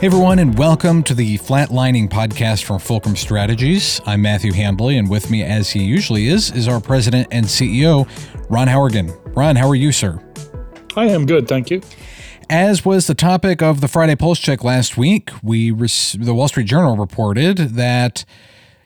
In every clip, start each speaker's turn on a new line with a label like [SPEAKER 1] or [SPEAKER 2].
[SPEAKER 1] Hey everyone, and welcome to the Flatlining podcast from Fulcrum Strategies. I'm Matthew Handley, and with me, as he usually is, is our president and CEO, Ron Howrigon. Ron, how are you, sir?
[SPEAKER 2] I am good, thank you.
[SPEAKER 1] As was the topic of the Friday Pulse Check last week, we the Wall Street Journal reported that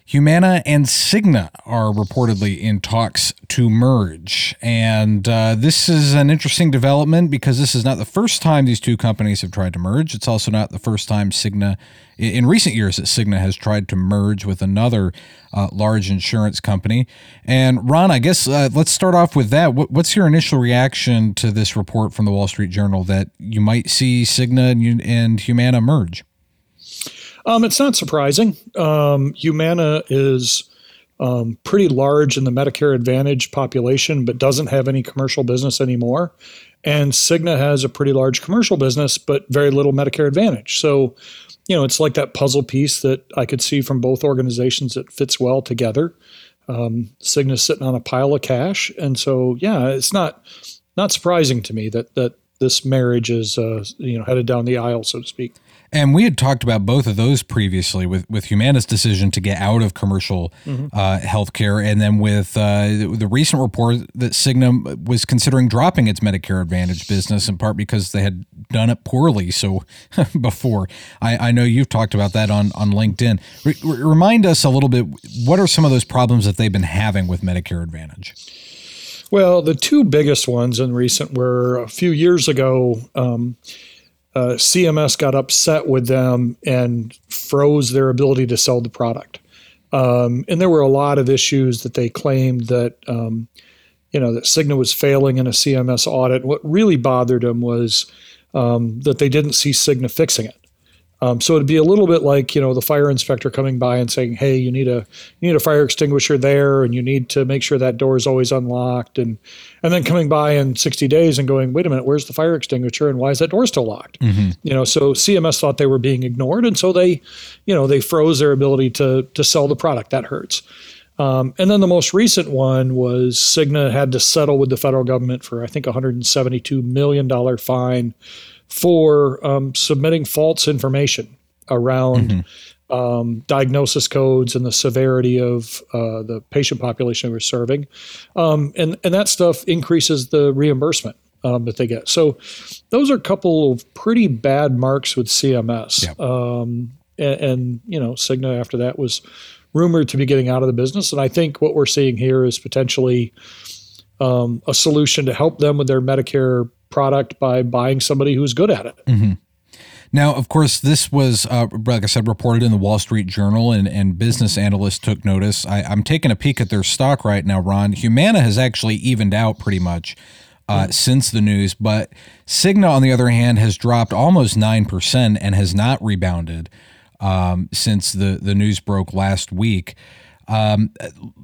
[SPEAKER 1] Humana and Cigna are reportedly in talks to merge. And uh, this is an interesting development because this is not the first time these two companies have tried to merge. It's also not the first time Cigna, in recent years, that Cigna has tried to merge with another uh, large insurance company. And Ron, I guess uh, let's start off with that. what's your initial reaction to this report from the Wall Street Journal that you might see Cigna and, and Humana merge?
[SPEAKER 2] Um, it's not surprising. Um, Humana is um, pretty large in the Medicare Advantage population, but doesn't have any commercial business anymore. And Cigna has a pretty large commercial business, but very little Medicare Advantage. So, you know, it's like that puzzle piece that I could see from both organizations that fits well together. Um, Cigna's sitting on a pile of cash, and so yeah, it's not not surprising to me that that this marriage is uh, you know headed down the aisle, so to speak.
[SPEAKER 1] And we had talked about both of those previously with, with Humana's decision to get out of commercial mm-hmm. uh, healthcare, and then with uh, the, the, recent report that Cigna was considering dropping its Medicare Advantage business, in part because they had done it poorly. So before, I, I know you've talked about that on on LinkedIn. Re- remind us a little bit. What are some of those problems that they've been having with Medicare Advantage?
[SPEAKER 2] Well, the two biggest ones in recent were a few years ago. Um, uh, CMS got upset with them and froze their ability to sell the product. Um, and there were a lot of issues that they claimed that, um, you know, that Cigna was failing in a CMS audit. What really bothered them was um, that they didn't see Cigna fixing it. Um, so it'd be a little bit like you know the fire inspector coming by and saying, "Hey, you need a you need a fire extinguisher there, and you need to make sure that door is always unlocked," and and then coming by in 60 days and going, "Wait a minute, where's the fire extinguisher, and why is that door still locked?" Mm-hmm. You know, so CMS thought they were being ignored, and so they, you know, they froze their ability to to sell the product. That hurts. Um, and then the most recent one was Cigna had to settle with the federal government for I think 172 million dollar fine for um, submitting false information around mm-hmm. um, diagnosis codes and the severity of uh, the patient population we're serving. Um, and, and that stuff increases the reimbursement um, that they get. So those are a couple of pretty bad marks with CMS. Yep. Um, and, and, you know, Cigna after that was rumored to be getting out of the business. And I think what we're seeing here is potentially um, a solution to help them with their Medicare product by buying somebody who's good at it.
[SPEAKER 1] Mm-hmm. Now, of course, this was, uh, like I said, reported in the Wall Street Journal, and, and business analysts took notice. I, am taking a peek at their stock right now, Ron. Humana has actually evened out pretty much uh, mm-hmm. since the news, but Cigna, on the other hand, has dropped almost 9% and has not rebounded um, since the, the news broke last week. Um,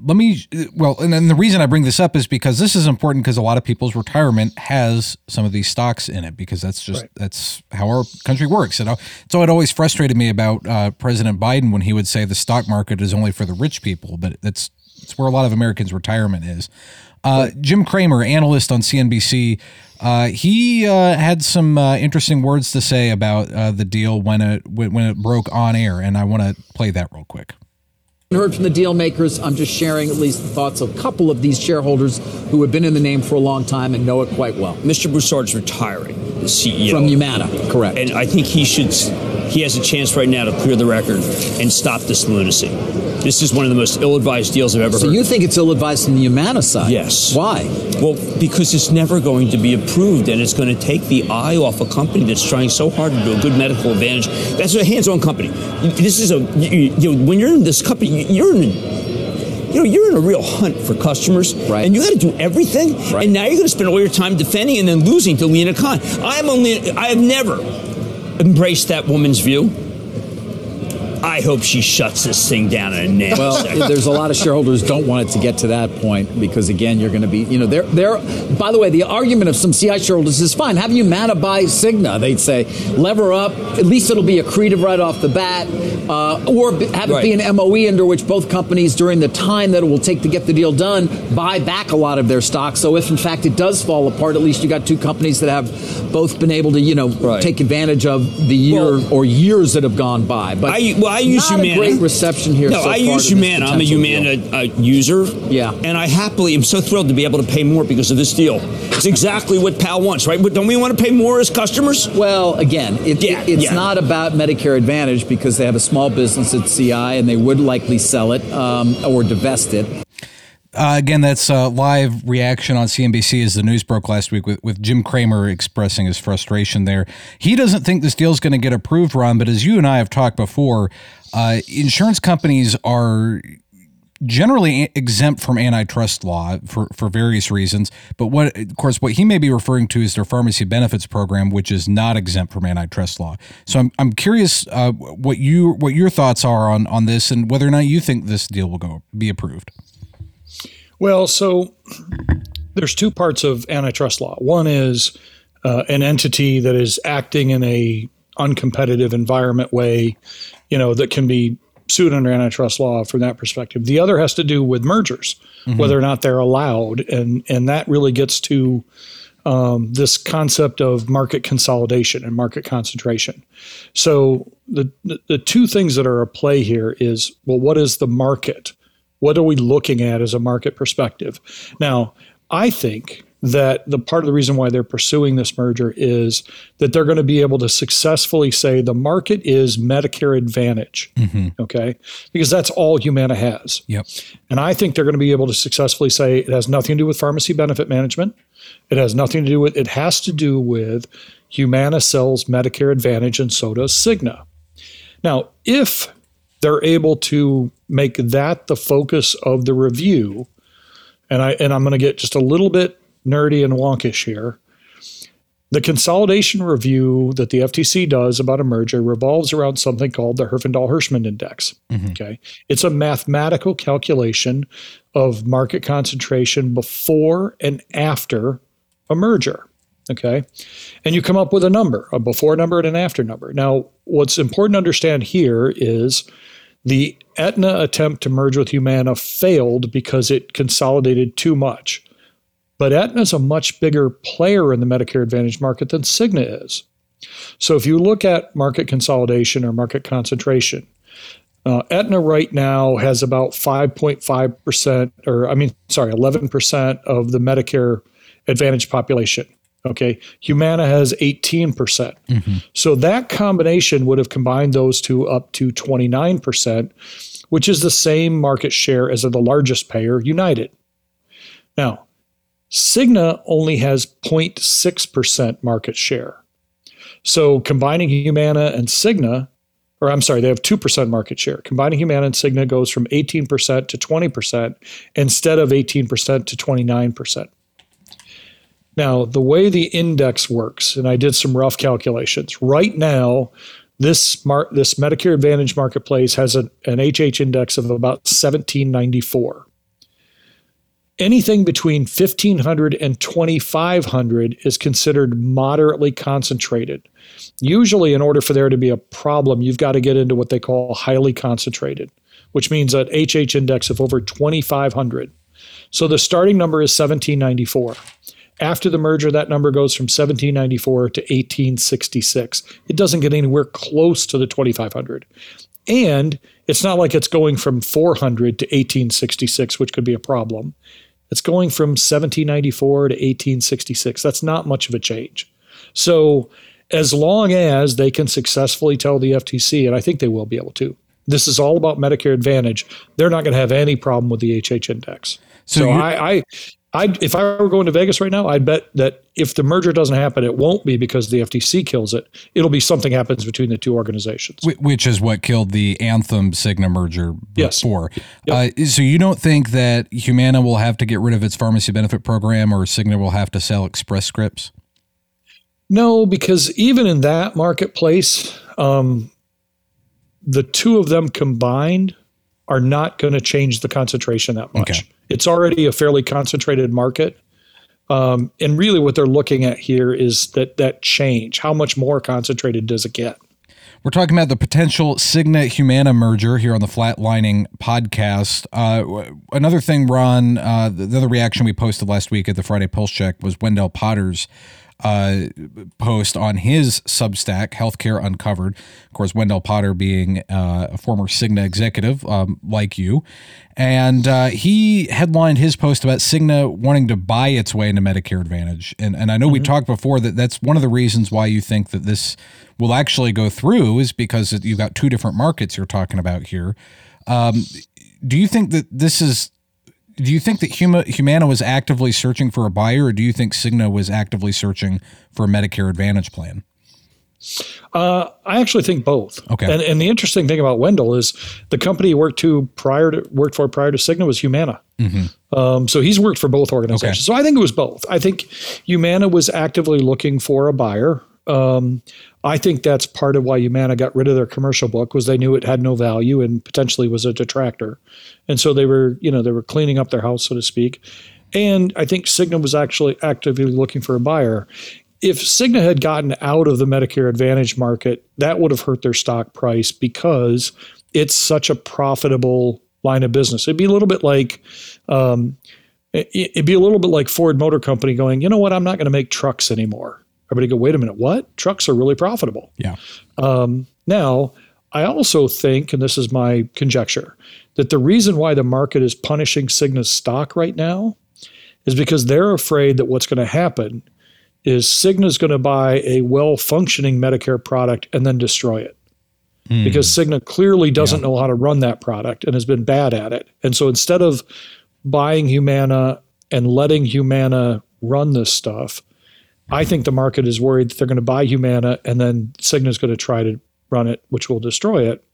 [SPEAKER 1] let me, well, and then the reason I bring this up is because this is important because a lot of people's retirement has some of these stocks in it because that's just, right. that's how our country works. You know? So it always frustrated me about uh, President Biden when he would say the stock market is only for the rich people, but that's, it's where a lot of Americans' retirement is. Uh, Jim Cramer, analyst on CNBC, uh, he uh, had some uh, interesting words to say about uh, the deal when it when it broke on air, and I want to play that real quick
[SPEAKER 3] heard from the deal makers. I'm just sharing at least the thoughts of a couple of these shareholders who have been in the name for a long time and know it quite well.
[SPEAKER 4] Mr. Broussard's retiring, the CEO.
[SPEAKER 3] From Humana, correct.
[SPEAKER 4] And I think he should, he has a chance right now to clear the record and stop this lunacy. This is one of the most ill-advised deals I've ever
[SPEAKER 3] so
[SPEAKER 4] heard.
[SPEAKER 3] So you think it's ill-advised from the Humana side?
[SPEAKER 4] Yes.
[SPEAKER 3] Why?
[SPEAKER 4] Well, because it's never going to be approved, and it's going to take the eye off a company that's trying so hard to do a good medical advantage. That's a hands-on company. This is a you, you know, when you're in this company, you're in. A, you know, you're in a real hunt for customers,
[SPEAKER 3] right.
[SPEAKER 4] and you got to do everything. Right. And now you're going to spend all your time defending and then losing to Lina Khan. I'm only, I have never embraced that woman's view. I hope she shuts this thing down in a nail.
[SPEAKER 3] Well, there's a lot of shareholders don't want it to get to that point because again, you're going to be, you know, they're they're. By the way, the argument of some CI shareholders is fine. Have Humana buy Cigna? They'd say lever up. At least it'll be accretive right off the bat. uh, or have it be an MOE under which both companies, during the time that it will take to get the deal done, buy back a lot of their stock. So if in fact it does fall apart, at least you got two companies that have both been able to, you know, right. take advantage of the year well, or years that have gone by.
[SPEAKER 4] But I, well, I use
[SPEAKER 3] not
[SPEAKER 4] Humana.
[SPEAKER 3] A great reception here.
[SPEAKER 4] No,
[SPEAKER 3] so
[SPEAKER 4] I use Humana. I'm a Humana uh, user.
[SPEAKER 3] Yeah,
[SPEAKER 4] and I happily am so thrilled to be able to pay more because of this deal. It's exactly what Pal wants, right? But don't we want to pay more as customers?
[SPEAKER 3] Well, again, it, yeah, it's yeah. not about Medicare Advantage because they have a small business at CI and they would likely sell it um, or divest it.
[SPEAKER 1] Uh, again, that's a live reaction on CNBC as the news broke last week with, with Jim Cramer expressing his frustration there. He doesn't think this deal is going to get approved, Ron, but as you and I have talked before, uh, insurance companies are generally exempt from antitrust law for, for various reasons. But what, of course, what he may be referring to is their pharmacy benefits program, which is not exempt from antitrust law. So I'm, I'm curious uh, what you what your thoughts are on on this and whether or not you think this deal will go be approved.
[SPEAKER 2] Well, so there's two parts of antitrust law. One is uh, an entity that is acting in a uncompetitive environment way, you know, that can be sued under antitrust law from that perspective. The other has to do with mergers, mm-hmm. whether or not they're allowed, and and that really gets to um, this concept of market consolidation and market concentration. So the, the the two things that are at play here is well, what is the market? What are we looking at as a market perspective? Now, I think that the part of the reason why they're pursuing this merger is that they're going to be able to successfully say the market is Medicare Advantage. Mm-hmm. Okay. Because that's all Humana has.
[SPEAKER 1] Yep.
[SPEAKER 2] And I think they're going to be able to successfully say it has nothing to do with pharmacy benefit management. It has nothing to do with, it has to do with Humana sells Medicare Advantage and so does Cigna. Now, if they're able to make that the focus of the review, and I and I'm going to get just a little bit nerdy and wonkish here. The consolidation review that the FTC does about a merger revolves around something called the Herfindahl Hirschman Index. Mm-hmm. Okay. It's a mathematical calculation of market concentration before and after a merger. Okay. And you come up with a number, a before number and an after number. Now, what's important to understand here is the Aetna attempt to merge with Humana failed because it consolidated too much. But Aetna is a much bigger player in the Medicare Advantage market than Cigna is. So if you look at market consolidation or market concentration, uh, Aetna right now has about 5.5%, or I mean, sorry, 11% of the Medicare Advantage population. Okay. Humana has 18%. percent mm hmm So that combination would have combined those two up to 29%, which is the same market share as the largest payer, United. Now, Cigna only has 0.6% market share. So combining Humana and Cigna, or I'm sorry, they have 2% market share. Combining Humana and Cigna goes from 18% to 20% instead of 18% to 29%. Now, the way the index works, and I did some rough calculations. Right now, this this Medicare Advantage marketplace has a, an HH index of about 1794 anything between 1500 and 2500 is considered moderately concentrated. Usually, in order for there to be a problem, you've got to get into what they call highly concentrated, which means an HH index of over 2500. So the starting number is 1794. After the merger, that number goes from 1794 to 1866. It doesn't get anywhere close to the 2500. And it's not like it's going from 400 to 1866, which could be a problem. It's going from 1794 to 1866. That's not much of a change. So, as long as they can successfully tell the FTC, and I think they will be able to, this is all about Medicare Advantage, they're not going to have any problem with the HH index. So, so I, I, I, if I were going to Vegas right now, I'd bet that if the merger doesn't happen, it won't be because the FTC kills it. It'll be something happens between the two organizations,
[SPEAKER 1] which is what killed the Anthem Cigna merger before. Yes. Yep. Uh, so you don't think that Humana will have to get rid of its pharmacy benefit program, or Cigna will have to sell Express Scripts?
[SPEAKER 2] No, because even in that marketplace, um, the two of them combined are not going to change the concentration that much. Okay. It's already a fairly concentrated market. Um, and really, what they're looking at here is that that change. How much more concentrated does it get?
[SPEAKER 1] We're talking about the potential Cigna Humana merger here on the Flatlining podcast. Uh, another thing, Ron, uh, the other reaction we posted last week at the Friday Pulse Check was Wendell Potter's uh, post on his Substack, Healthcare Uncovered. Of course, Wendell Potter being uh, a former Cigna executive um, like you. And uh, he headlined his post about Cigna wanting to buy its way into Medicare Advantage. And, and I know mm-hmm. we talked before that that's one of the reasons why you think that this will actually go through is because you've got two different markets you're talking about here. Um, do you think that this is do you think that Huma, Humana was actively searching for a buyer, or do you think Cigna was actively searching for a Medicare Advantage plan?
[SPEAKER 2] Uh, I actually think both.
[SPEAKER 1] Okay.
[SPEAKER 2] And, and the interesting thing about Wendell is the company he worked to prior to worked for prior to Cigna was Humana. Mm-hmm. Um, so he's worked for both organizations. Okay. So I think it was both. I think Humana was actively looking for a buyer. Um, I think that's part of why Humana got rid of their commercial book was they knew it had no value and potentially was a detractor, and so they were you know they were cleaning up their house so to speak. And I think Cigna was actually actively looking for a buyer. If Cigna had gotten out of the Medicare Advantage market, that would have hurt their stock price because it's such a profitable line of business. It'd be a little bit like um, it'd be a little bit like Ford Motor Company going, you know what, I'm not going to make trucks anymore. Everybody go, wait a minute, what? Trucks are really profitable.
[SPEAKER 1] Yeah.
[SPEAKER 2] Um, now, I also think, and this is my conjecture, that the reason why the market is punishing Cigna's stock right now is because they're afraid that what's going to happen is Cigna's going to buy a well functioning Medicare product and then destroy it. Mm. Because Cigna clearly doesn't yeah. know how to run that product and has been bad at it. And so instead of buying Humana and letting Humana run this stuff, I think the market is worried that they're going to buy Humana and then Cigna is going to try to run it, which will destroy it.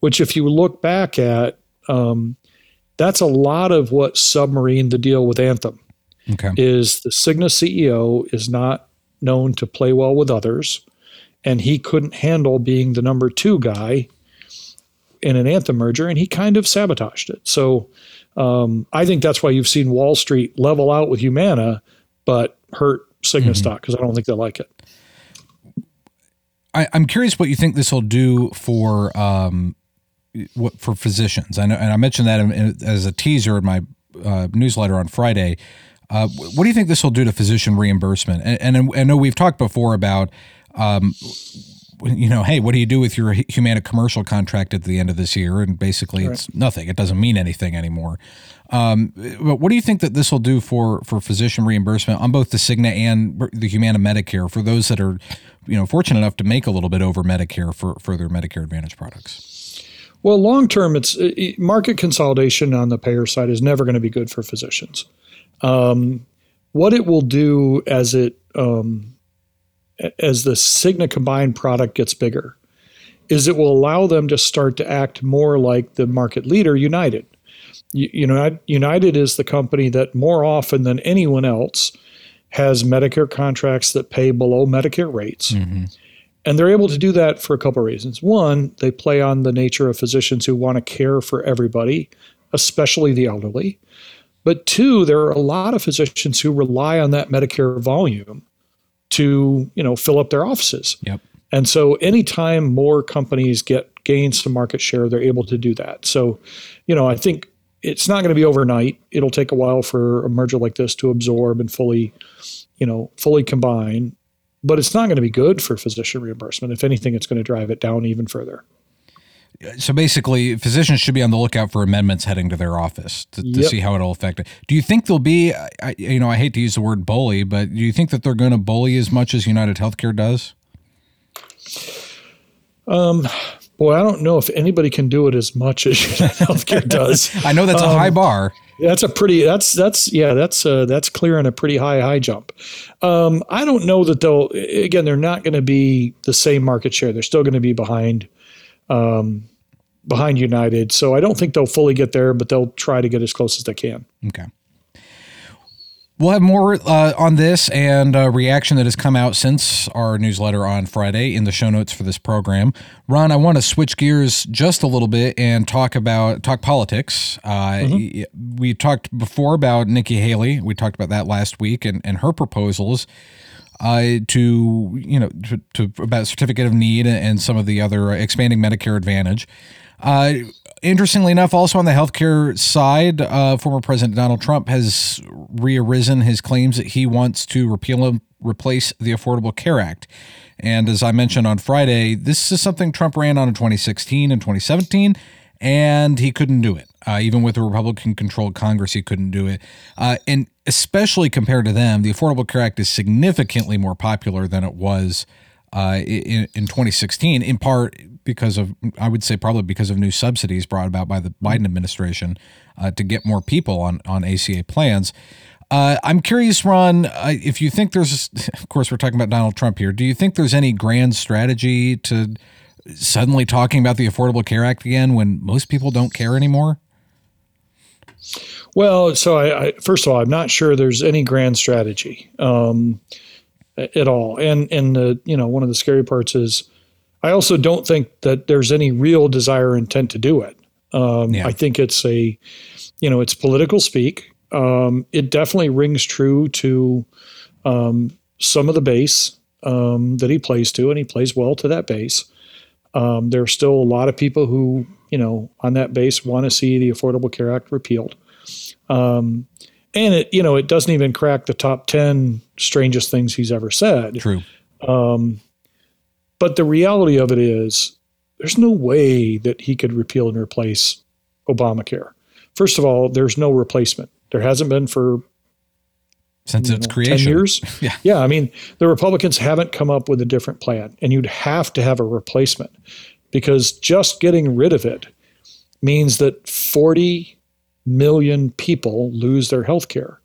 [SPEAKER 2] Which, if you look back at, um, that's a lot of what submarine the deal with Anthem.
[SPEAKER 1] Okay.
[SPEAKER 2] Is the Cigna CEO is not known to play well with others, and he couldn't handle being the number two guy in an Anthem merger, and he kind of sabotaged it. So um, I think that's why you've seen Wall Street level out with Humana, but hurt Cigna mm-hmm. stock because I don't think they like it.
[SPEAKER 1] I, am curious what you think this will do for um, what for physicians. I know, and I mentioned that in, in, as a teaser in my uh, newsletter on Friday. Uh, what do you think this will do to physician reimbursement? And, and I know we've talked before about um, you know, hey, what do you do with your Humana commercial contract at the end of this year? And basically, right. it's nothing. It doesn't mean anything anymore. Um, but what do you think that this will do for for physician reimbursement on both the Cigna and the Humana Medicare for those that are, you know, fortunate enough to make a little bit over Medicare for for their Medicare Advantage products?
[SPEAKER 2] Well, long term, it's it, market consolidation on the payer side is never going to be good for physicians. Um, what it will do as it um, as the Cigna combined product gets bigger is it will allow them to start to act more like the market leader, United. You, know, United is the company that more often than anyone else has Medicare contracts that pay below Medicare rates. Mm-hmm. And they're able to do that for a couple of reasons. One, they play on the nature of physicians who want to care for everybody, especially the elderly. But two, there are a lot of physicians who rely on that Medicare volume to you know fill up their offices.
[SPEAKER 1] Yep.
[SPEAKER 2] And so anytime more companies get gains to market share, they're able to do that. So, you know, I think it's not going to be overnight. It'll take a while for a merger like this to absorb and fully, you know, fully combine. But it's not going to be good for physician reimbursement. If anything, it's going to drive it down even further
[SPEAKER 1] so basically, physicians should be on the lookout for amendments heading to their office to, to yep. see how it'll affect it. Do you think there'll be, I, you know, I hate to use the word bully, but do you think that they're going to bully as much as United Healthcare does?
[SPEAKER 2] Um, boy, I don't know if anybody can do it as much as United Healthcare does.
[SPEAKER 1] I know that's um, a high um, bar.
[SPEAKER 2] That's a pretty. That's that's yeah. That's uh, that's clearing a pretty high high jump. Um, I don't know that they'll. Again, they're not going to be the same market share. They're still going to be behind um, behind United. So I don't think they'll fully get there, but they'll try to get as close as they can.
[SPEAKER 1] Okay. We'll have more uh, on this and a reaction that has come out since our newsletter on Friday in the show notes for this program. Ron, I want to switch gears just a little bit and talk about talk politics. Uh, mm-hmm. We talked before about Nikki Haley. We talked about that last week and, and her proposals uh, to you know to, to, about certificate of need and some of the other expanding Medicare Advantage. Uh, interestingly enough, also on the healthcare side, uh, former President Donald Trump has rearisen his claims that he wants to repeal and replace the Affordable Care Act. And as I mentioned on Friday, this is something Trump ran on in 2016 and 2017, and he couldn't do it. Uh, even with a Republican controlled Congress, he couldn't do it. Uh, and especially compared to them, the Affordable Care Act is significantly more popular than it was uh, in, in 2016, in part because of, I would say, probably because of new subsidies brought about by the Biden administration uh, to get more people on, on ACA plans. Uh, I'm curious, Ron, uh, if you think there's, of course, we're talking about Donald Trump here. Do you think there's any grand strategy to suddenly talking about the Affordable Care Act again when most people don't care anymore?
[SPEAKER 2] Well, so I, I, first of all, I'm not sure there's any grand strategy um, at all, and and the you know one of the scary parts is I also don't think that there's any real desire or intent to do it. Um, yeah. I think it's a you know it's political speak. Um, it definitely rings true to um, some of the base um, that he plays to, and he plays well to that base. Um, there are still a lot of people who you know on that base want to see the Affordable Care Act repealed. Um, and it, you know, it doesn't even crack the top 10 strangest things he's ever said.
[SPEAKER 1] True. Um,
[SPEAKER 2] but the reality of it is there's no way that he could repeal and replace Obamacare. First of all, there's no replacement. There hasn't been for
[SPEAKER 1] since its know, creation.
[SPEAKER 2] 10 years. yeah. Yeah. I mean, the Republicans haven't come up with a different plan, and you'd have to have a replacement because just getting rid of it means that 40 million people lose their health care.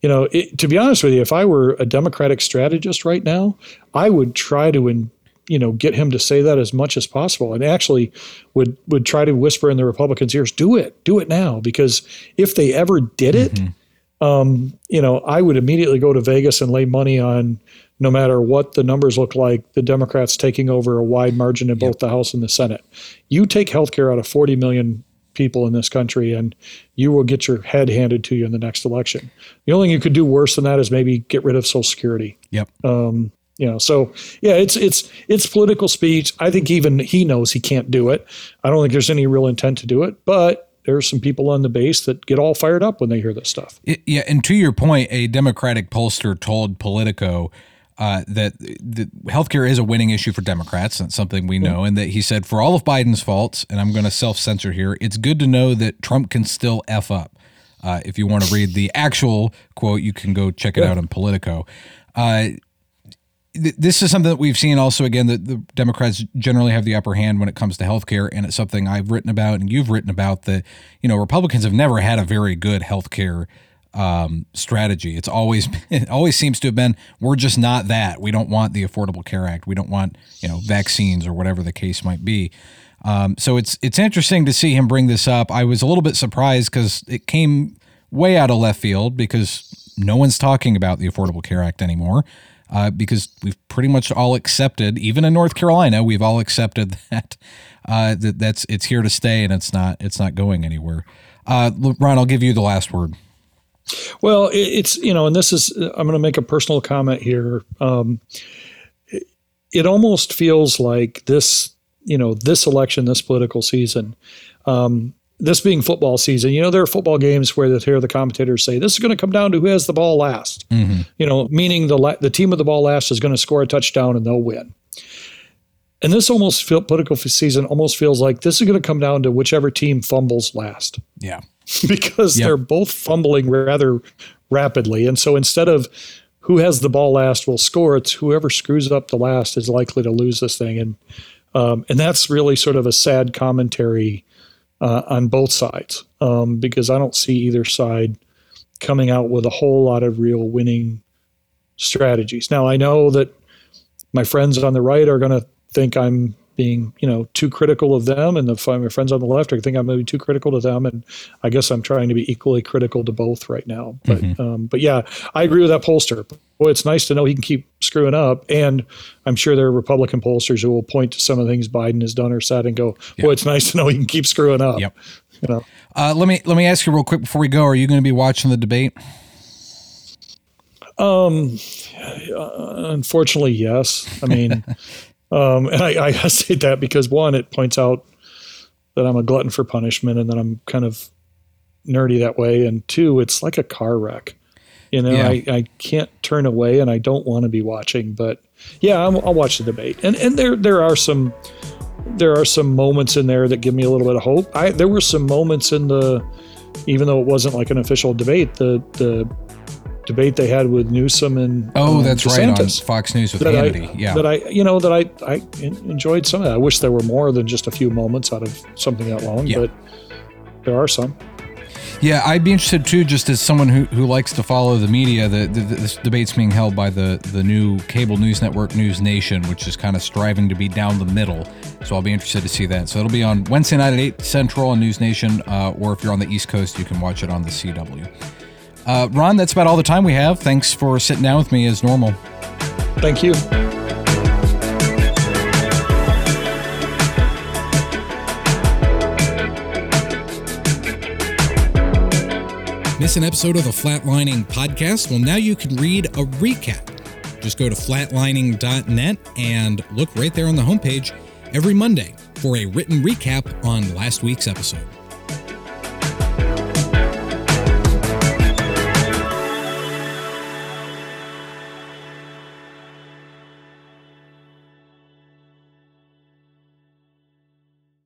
[SPEAKER 2] You know, it, to be honest with you, if I were a Democratic strategist right now, I would try to, in, you know, get him to say that as much as possible, and actually would would try to whisper in the Republicans' ears, "Do it, do it now," because if they ever did it, mm-hmm. Um, you know, I would immediately go to Vegas and lay money on, no matter what the numbers look like, the Democrats taking over a wide margin in both yep. the House and the Senate. You take health care out of 40 million people in this country, and you will get your head handed to you in the next election. The only thing you could do worse than that is maybe get rid of Social Security.
[SPEAKER 1] Yep.
[SPEAKER 2] Um, you know, so yeah, it's it's it's political speech. I think even he knows he can't do it. I don't think there's any real intent to do it, but there's some people on the base that get all fired up when they hear this stuff.
[SPEAKER 1] Yeah, and to your point, a Democratic pollster told Politico uh, that the healthcare is a winning issue for Democrats. That's something we know. And that he said, for all of Biden's faults, and I'm going to self censor here, it's good to know that Trump can still F up. Uh, if you want to read the actual quote, you can go check it yeah. out on Politico. Uh, th- this is something that we've seen also again that the Democrats generally have the upper hand when it comes to healthcare, and it's something I've written about and you've written about that you know Republicans have never had a very good healthcare um, strategy. It's always it always seems to have been we're just not that. We don't want the Affordable Care Act. We don't want you know vaccines or whatever the case might be. Um, so it's it's interesting to see him bring this up. I was a little bit surprised because it came way out of left field because no one's talking about the Affordable Care Act anymore. Uh, because we've pretty much all accepted, even in North Carolina, we've all accepted that uh, that that's it's here to stay and it's not it's not going anywhere. Uh, Ron, I'll give you the last word.
[SPEAKER 2] Well, it's you know, and this is I'm going to make a personal comment here. Um, it, almost feels like this, you know, this election, this political season, um, this being football season. You know, there are football games where the, here the commentators say this is going to come down to who has the ball last. Mm-hmm. You know, meaning the the team with the ball last is going to score a touchdown and they'll win. And this almost feel, political season almost feels like this is going to come down to whichever team fumbles last.
[SPEAKER 1] Yeah.
[SPEAKER 2] because yep. they're both fumbling rather rapidly. And so instead of who has the ball last will score, it's whoever screws up the last is likely to lose this thing. And um, and that's really sort of a sad commentary uh, on both sides um, because I don't see either side coming out with a whole lot of real winning strategies. Now I know that my friends on the right are going to think I'm being you know too critical of them, and the my friends on the left I think I'm maybe too critical to them, and I guess I'm trying to be equally critical to both right now. But mm-hmm. um, but yeah, I agree with that pollster. Boy, it's nice to know he can keep screwing up, and I'm sure there are Republican pollsters who will point to some of the things Biden has done or said and go, "Boy, it's nice to know he can keep screwing up."
[SPEAKER 1] Yep. You know. Uh, let me let me ask you real quick before we go. Are you going to be watching the debate?
[SPEAKER 2] Um, uh, unfortunately, yes. I mean, um, and I, I hesitate that because one, it points out that I'm a glutton for punishment and that I'm kind of nerdy that way. And two, it's like a car wreck. You know, yeah. I, I can't turn away and I don't want to be watching, but yeah, i will watch the debate. And, and there, there are some, there are some moments in there that give me a little bit of hope. I, there were some moments in the, even though it wasn't like an official debate, the, the debate they had with Newsom and
[SPEAKER 1] oh, um, that's right on Fox News with Hannity.
[SPEAKER 2] I,
[SPEAKER 1] yeah,
[SPEAKER 2] that I you know that I I enjoyed some of that. I wish there were more than just a few moments out of something that long, yeah. but there are some.
[SPEAKER 1] Yeah, I'd be interested too, just as someone who, who likes to follow the media. The, the, this debate's being held by the the new cable news network News Nation, which is kind of striving to be down the middle. So I'll be interested to see that. So it'll be on Wednesday night at eight Central on News Nation, uh, or if you're on the East Coast, you can watch it on the CW. Uh, Ron, that's about all the time we have. Thanks for sitting down with me as normal.
[SPEAKER 2] Thank you.
[SPEAKER 1] Miss an episode of the Flatlining podcast? Well, now you can read a recap. Just go to flatlining.net and look right there on the homepage every Monday for a written recap on last week's episode.